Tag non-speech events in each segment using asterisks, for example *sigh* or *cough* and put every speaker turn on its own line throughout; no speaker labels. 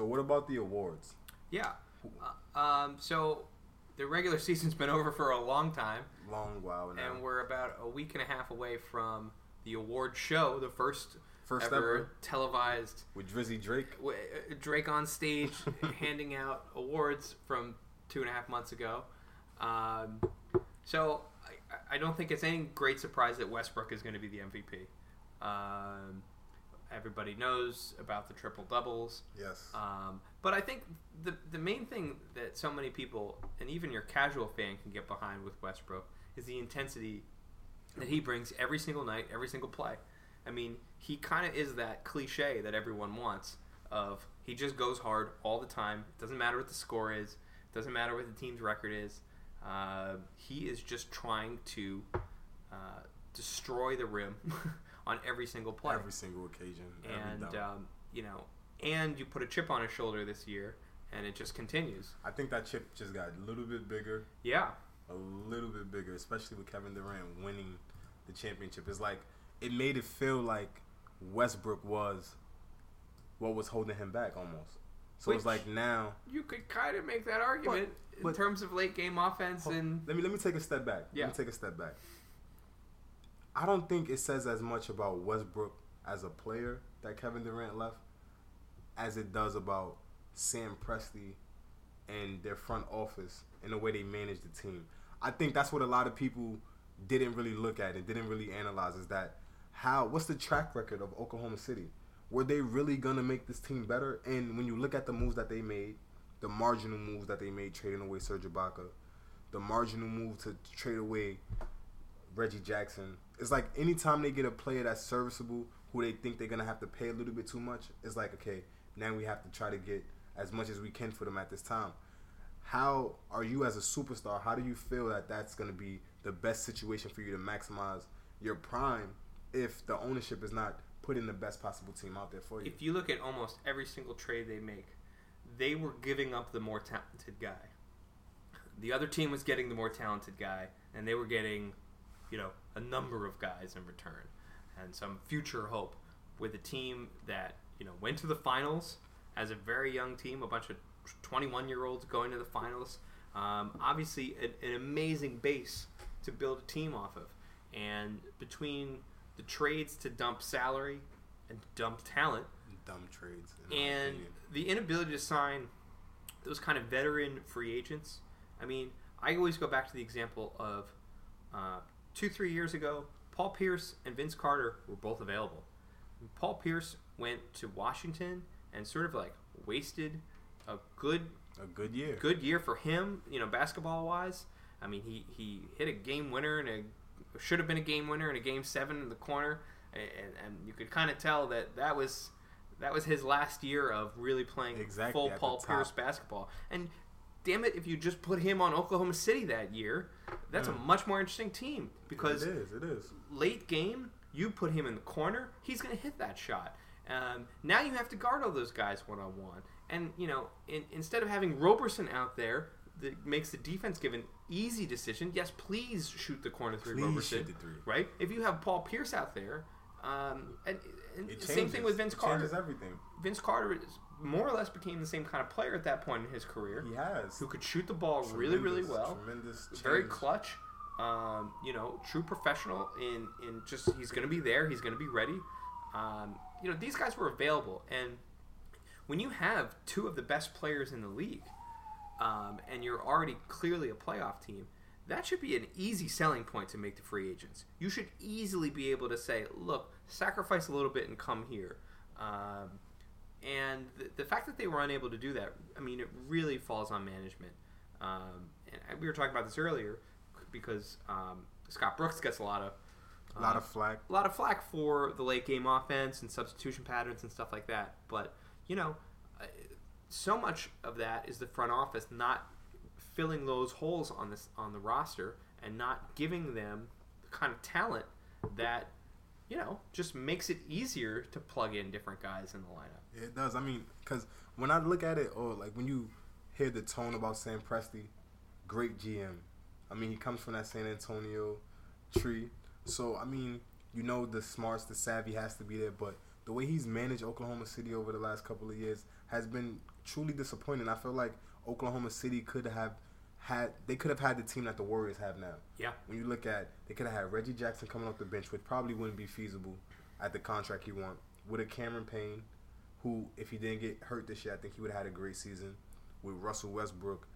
So what about the awards?
Yeah. Uh, um, so the regular *laughs* season's been over for a long time,
Long while now.
and we're about a week and a half away from the award show, the first,
First
ever,
ever.
televised
with Drizzy Drake.
w- uh, Drake on stage *laughs* handing out awards from two and a half months ago. Um, so I, I don't think it's any great surprise that Westbrook is going to be the MVP. Um, everybody knows about the triple doubles.
Yes.
Um, but I think the the main thing that so many people and even your casual fan can get behind with Westbrook is the intensity that he brings every single night, every single play. I mean, he kind of is that cliche that everyone wants of he just goes hard all the time. It doesn't matter what the score is. It doesn't matter what the team's record is. Uh, he is just trying to uh, destroy the rim *laughs* on every single play
Every single occasion. every
and um, you know, and you put a chip on his shoulder this year, and it just continues.
I think that chip just got a little bit bigger,
Yeah,
a little bit bigger, especially with Kevin Durant winning the championship. It's like it made it feel like Westbrook was what was holding him back almost. So it's like now.
you could kind of make that argument
but-
in terms of late game offense and
Let me let me take a step back.
Yeah.
Let me take a step back. I don't think it says as much about Westbrook as a player that Kevin Durant left as it does about Sam Presti and their front office and the way they manage the team. I think that's what a lot of people didn't really look at and didn't really analyze is that how what's the track record of Oklahoma City? Were they really gonna make this team better? And when you look at the moves that they made, the marginal moves that they made trading away Serge Ibaka, the marginal move to trade away Reggie Jackson. It's like anytime they get a player that's serviceable, who they think they're gonna have to pay a little bit too much, it's like okay, now we have to try to get as much as we can for them at this time. How are you as a superstar? How do you feel that that's gonna be the best situation for you to maximize your prime if the ownership is not putting the best possible team out there for you?
if you look at almost every single trade they make, they were giving up the more talented guy. The other team was getting the more talented guy, and they were getting, you know, a number of guys in return, and some future hope with a team that you know went to the finals as a very young team, a bunch of 21 year olds going to the finals. Um, obviously, an, an amazing base to build a team off of, and between the trades to dump salary and dump talent,
Dumb trades. in
and the inability to sign those kind of veteran free agents. I mean, I always go back to the example of uh, two, three years ago, Paul Pierce and Vince Carter were both available. Paul Pierce went to Washington and sort of like wasted a good
a good year.
good year for him, you know, basketball wise. I mean, he, he hit a game winner and a should have been a game winner in a game seven in the corner, and, and you could kind of tell that that was that was his last year of really playing
Exactly,
full Paul. Pierce basketball. And damn it, if you just put him on Oklahoma City that year, that's a
Mm.
much more interesting team because
it is. It is.
late game, you put him in the corner, he's going to hit that shot. Um, now you have to guard all those guys one on one, and you know, in, instead of having Roberson out there that makes the defense give an easy decision. Yes, please shoot the corner three,
Please
Roberson.
shoot the three.
Right? If you have Paul Pierce out there, um, and, and same thing with Vince
It
Carter.
Changes everything.
Vince Carter is more or less became the same kind of player at that point in his career,
He has.
who could shoot the ball really, really well
Tremendous.
very clutch. Um, you know, true professional in in just he's going to be there. He's going to be ready. Um, you know, these guys were available, and when you have two of the best players in the league, um, and you're already clearly a playoff team, that should be an easy selling point to make to free agents. You should easily be able to say, "Look, sacrifice a little bit and come here." Um, and the, the fact that they were unable to do that, I mean, it really falls on management. Um, and we were talking about this earlier because um, Scott Brooks gets a lot of
A lot
uh,
of flack.
a lot of flack for the late game offense and substitution patterns and stuff like that. But you know, uh, so much of that is the front office not filling those holes on this on the roster and not giving them the kind of talent that you know just makes it easier to plug in different guys in the lineup.
It does. I mean, because when I look at it, or like when you hear the tone about Sam Presti, great GM. I mean, he comes from that San Antonio tree. So, I mean, you know the smarts, the savvy has to be there. But the way he's managed Oklahoma City over the last couple of years has been truly disappointing. I feel like Oklahoma City could have had they could have had the team that the Warriors have now.
Yeah.
When you look at they could have had Reggie Jackson coming off the bench, which probably wouldn't be feasible at the contract he want. With a Cameron Payne, who if he didn't get hurt this year, I think he would have had a great season. With Russell Westbrook,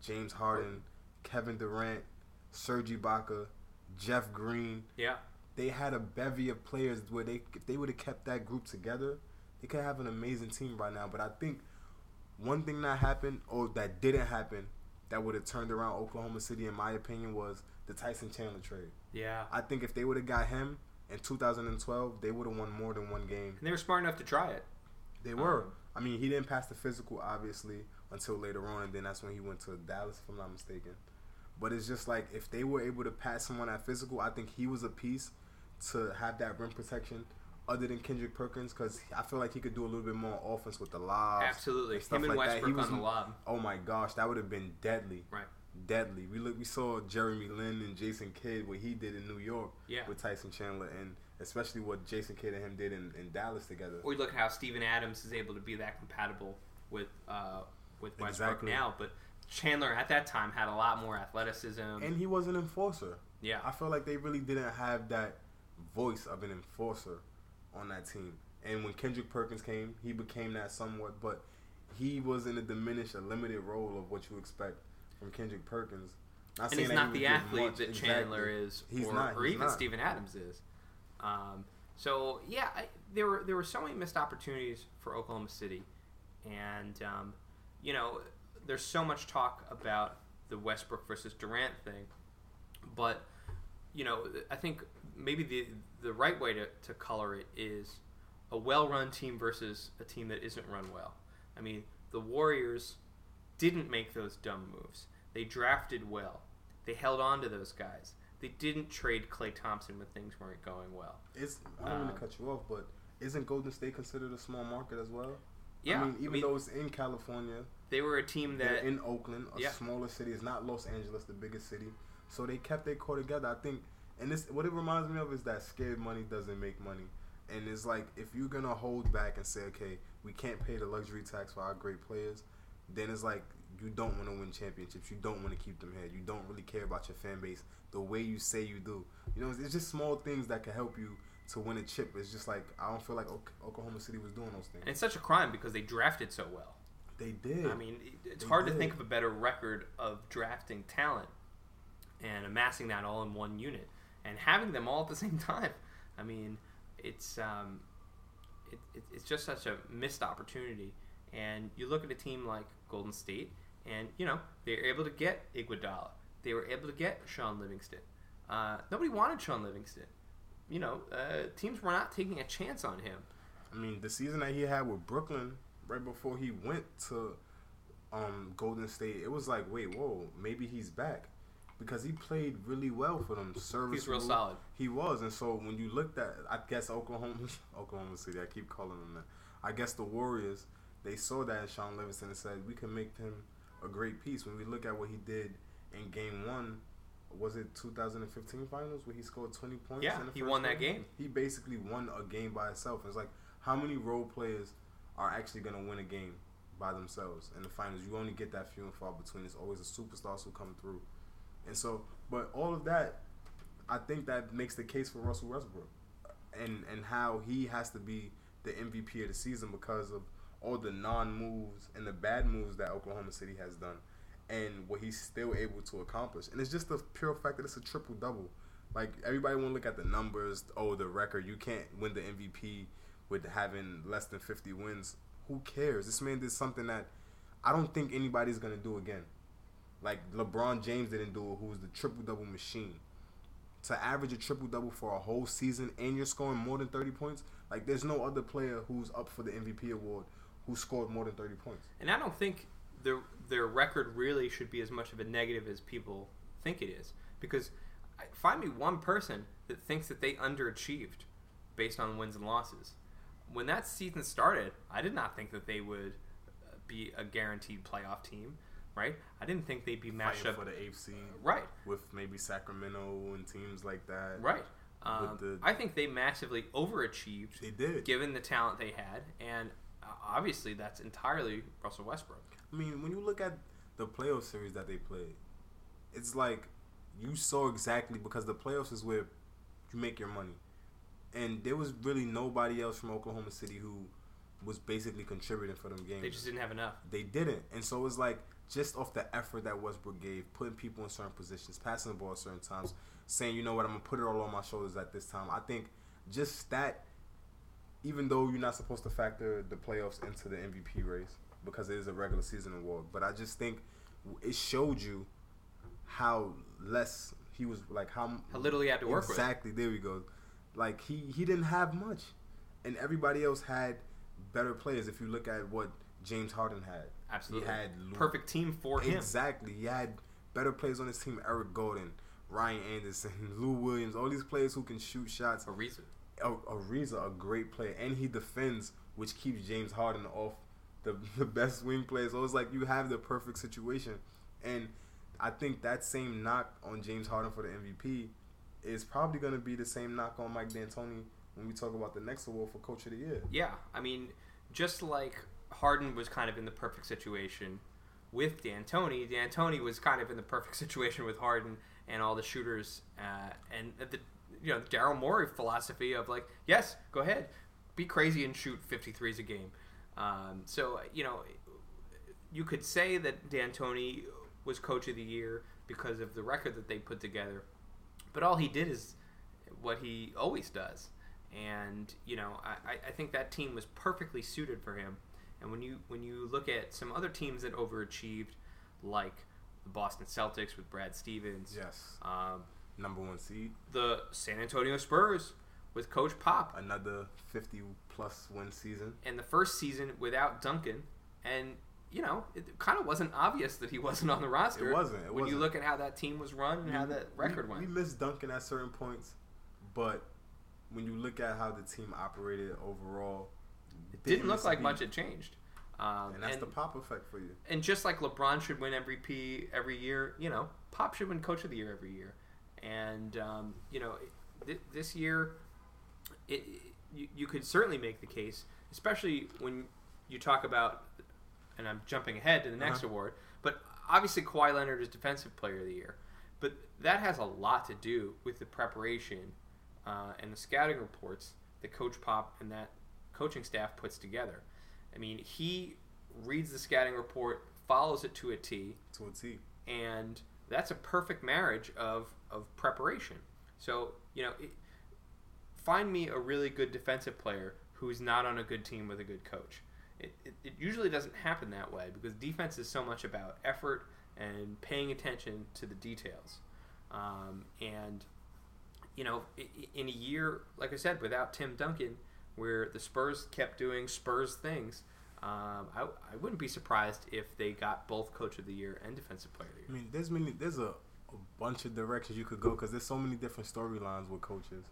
James Harden, Kevin Durant, Serge Ibaka, Jeff Green.
Yeah.
They had a bevy of players where they if they would have kept that group together, they could have an amazing team right now. But I think one thing that happened or that didn't happen that would have turned around Oklahoma City, in my opinion, was the Tyson Chandler trade.
Yeah.
I think if they would have got him in 2012, they would have won more than one game.
And they were smart enough to try it.
They were.
Um,
I mean, he didn't pass the physical, obviously, until later on, and then that's when he went to Dallas, if I'm not mistaken. But it's just like if they were able to pass someone at physical, I think he was a piece to have that rim protection. Other than Kendrick Perkins, because I feel like he could do a little bit more offense with the lobs.
Absolutely.
and stuff
Him and
like that. He was-
on the lob.
Oh my gosh, that would have been deadly.
Right.
Deadly. We look. We saw Jeremy Lin and Jason Kidd what he did in New York
Yeah.
with Tyson Chandler, and especially what Jason Kidd and him did in, in Dallas together.
Or you look at how Steven Adams is able to be that compatible with uh, with Westbrook
Exactly.
now. But Chandler at that time had a lot more athleticism.
And he was an enforcer.
yeah.
I feel like they really didn't have that voice of an enforcer on that team. And when Kendrick Perkins came, he became that somewhat, but he was in a diminished, a limited role of what you expect from Kendrick Perkins. Not
and he's not
he
the athlete
much,
that
exactly.
Chandler is,
He's
or,
not,
or even
not.
Steven Adams is. Um, so yeah, I, there were there were so many missed opportunities for Oklahoma City, and um, you know, there's so much talk about the Westbrook versus Durant thing, but you know, I think maybe the the right way to, to color it is a well-run team versus a team that isn't run well. I mean, the Warriors didn't make those dumb moves. They drafted well. They held on to those guys. They didn't trade Klay Thompson when things weren't going well.
It's, I don't mean
Um,
to cut you off, but isn't Golden State considered a small market as well?
Yeah,
I mean, even though it's in California,
they were a team
they're
that
in Oakland, a
Yeah.
smaller city. It's not Los Angeles, the biggest city. So they kept their core together. I think, and this what it reminds me of is that scared money doesn't make money. And it's like if you're gonna hold back and say, okay, we can't pay the luxury tax for our great players, then it's like you don't want to win championships. You don't want to keep them here. You don't really care about your fan base the way you say you do. You know, it's, it's just small things that can help you to win a chip. It's just like I don't feel like Oklahoma City was doing those things.
and it's such a crime because they drafted so well.
They did.
I mean, it's
They
hard to think of a better record of drafting talent and amassing that all in one unit and having them all at the *laughs* same time. I mean, it's um, it, it, it's just such a missed opportunity. And you look at a team like Golden State, and you know they were able to get Iguodala. They were able to get Shaun Livingston. Uh, nobody wanted Shaun Livingston. You know, uh, teams were not taking a chance on him.
I mean, the season that he had with Brooklyn right before he went to um, Golden State, it was like, wait, whoa, maybe he's back because he played really well for them. Service,
He's real solid.
He was, and so when you looked at, I guess Oklahoma, *laughs* Oklahoma City, I keep calling them that. I guess the Warriors, they saw that in Shaun Livingston and said we can make him a great piece. When we look at what he did in Game One, was it 2015 Finals where he scored 20 points?
Yeah,
in the
he
first
won that game.
He basically won a game by himself. It's like how many role players are actually going to win a game by themselves in the finals? You only get that few and far between. It's always the superstars who come through, and so, but all of that, I think that makes the case for Russell Westbrook, and and how he has to be the MVP of the season because of all the non moves and the bad moves that Oklahoma City has done, and what he's still able to accomplish. And it's just the pure fact that it's a triple double. Like everybody want to look at the numbers. Oh, the record. You can't win the MVP with having less than 50 wins. Who cares? This man did something that I don't think anybody's gonna do again. Like LeBron James didn't do it, who was the triple double machine. To average a triple double for a whole season and you're scoring more than 30 points, like there's no other player who's up for the MVP award who scored more than 30 points.
And I don't think their their record really should be as much of a negative as people think it is. Because find me one person that thinks that they underachieved based on wins and losses. When that season started, I did not think that they would uh, be a guaranteed playoff team, right? I didn't think they'd be matched
Fighting
up
for the AFC
right,
with maybe Sacramento and teams like that.
right. Um,
the-
I think they massively overachieved
They did.
given the talent they had, and uh, obviously that's entirely Russell Westbrook.
I mean, when you look at the playoff series that they played, it's like you saw exactly because the playoffs is where you make your money, and there was really nobody else from Oklahoma City who was basically contributing for them games.
They just didn't have enough.
They didn't, and so it was like just off the effort that Westbrook gave, putting people in certain positions, passing the ball at certain times, saying, you know what, I'm gonna put it all on my shoulders at this time. I think just that, even though you're not supposed to factor the playoffs into the MVP race because it is a regular season award, but I just think it showed you how less he was like how,
How little he had to work with.
exactly. There we go. Like he he didn't have much, and everybody else had better players. If you look at what James Harden had,
Absolutely.
he had
Perfect team for him.
Exactly. He had better players on his team. Eric Gordon, Ryan Anderson, *laughs* Lou Williams, all these players who can shoot shots.
Ariza.
Ariza, a great player, and he defends, which keeps James Harden off the, *laughs* the best wing players. So it's like you have the perfect situation, and I think that same knock on James Harden for the MVP is probably going to be the same knock on Mike D'Antoni when we talk about the next award for Coach of the Year.
Yeah, I mean, just like Harden was kind of in the perfect situation with D'Antoni, D'Antoni was kind of in the perfect *laughs* situation with Harden and all the shooters, uh, and the you know Daryl Morey philosophy of like, yes, go ahead, be crazy and shoot 53s a game. Um, so you know, you could say that D'Antoni was coach of the year because of the record that they put together, but all he did is what he always does. And you know, I, I think that team was perfectly suited for him. And when you when you look at some other teams that overachieved, like the Boston Celtics with Brad Stevens,
Yes.
um,
Number one seed,
the San Antonio Spurs with Coach Pop,
another 50 plus win season.
and the first season without Duncan, and you know, it kind of wasn't obvious that he wasn't on the roster.
It wasn't, it
when you
wasn't.
look at how that team was run and how that record
we,
went.
We missed Duncan at certain points, but when you look at how the team operated overall,
it didn't look like
beat.
much had changed. Um,
and that's
and,
the pop effect for you.
and just like LeBron should win MVP every year, you know, Pop should win Coach of the Year every year. And um, you know, th- this year, it, you, you could certainly make the case, especially when you talk about, and I'm jumping ahead to the next
Uh-huh.
award, but obviously Kawhi Leonard is Defensive Player of the Year, but that has a lot to do with the preparation uh, and the scouting reports that Coach Pop and that coaching staff puts together. I mean, he reads the scouting report, follows it to a T,
To a T.
and that's a perfect marriage of, of preparation. So, you know, it, find me a really good defensive player who's not on a good team with a good coach. It, it, it usually doesn't happen that way because defense is so much about effort and paying attention to the details. Um, and, you know, in a year, like I said, without Tim Duncan, where the Spurs kept doing Spurs things, um, I, I wouldn't be surprised if they got both Coach of the Year and Defensive Player of the
I mean, there's many, there's a, a bunch of directions you could go because there's so many different storylines with coaches.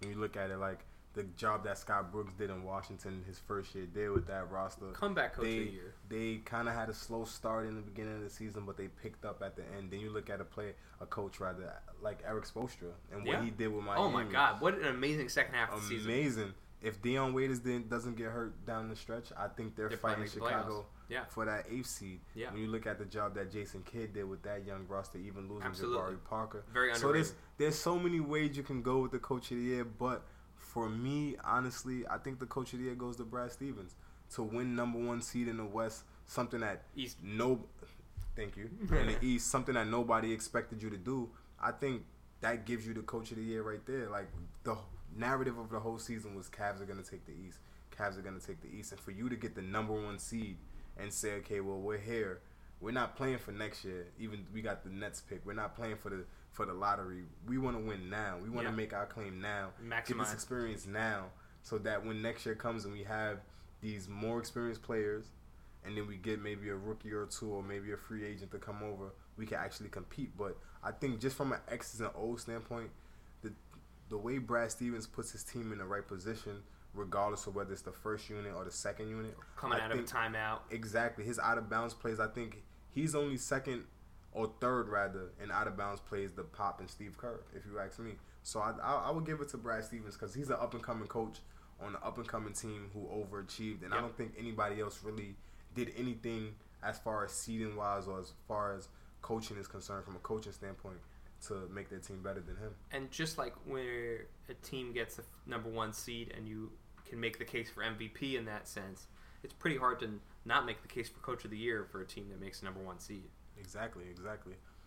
When you look at it, like the job that Scott Brooks did in Washington his first year there with that roster,
Comeback Coach
they
of the Year.
they kind of had a slow start in the beginning of the season, but they picked up at the end. Then you look at a play, a coach rather like Erik Spoelstra and what
Yeah.
he did with Miami.
Oh my God! What an amazing second half of the season.
amazing! If Dion Waiters didn't doesn't get hurt down the stretch, I think they're,
They're
fighting
make the playoffs.
Chicago
Yeah.
for that eighth seed.
Yeah.
When you look at the job that Jason Kidd did with that young roster, even losing
Absolutely.
Jabari Parker.
Very
So there's there's so many ways you can go with the coach of the year, but for me, honestly, I think the coach of the year goes to Brad Stevens to win number one seed in the West, something that
East.
no, thank you in the *laughs* East, something that nobody expected you to do. I think that gives you the coach of the year right there. Like the narrative of the whole season was Cavs are gonna take the East. Cavs are gonna take the East, and for you to get the number one seed and say, okay, well we're here. We're not playing for next year. Even we got the Nets pick. We're not playing for the for the lottery. We want to win now. We want to
Yeah.
make our claim now.
Maximize.
Get this experience now, so that when next year comes and we have these more experienced players, and then we get maybe a rookie or two, or maybe a free agent to come over, we can actually compete. But I think just from an X's and O's standpoint, the way Brad Stevens puts his team in the right position, regardless of whether it's the first unit or the second unit,
Coming
I
out of a timeout.
Exactly. His out of bounds plays, I think he's only second or third rather in out of bounds plays the Pop and Steve Kerr, if you ask me. So I I, I would give it to Brad Stevens because he's an up and coming coach on an up and coming team who overachieved, and
Yep.
I don't think anybody else really did anything as far as seeding wise or as far as coaching is concerned from a coaching standpoint to make their team better than him.
And just like where a team gets the number one seed and you can make the case for MVP in that sense, it's pretty hard to not make the case for coach of the year for a team that makes the number one seed.
Exactly, exactly.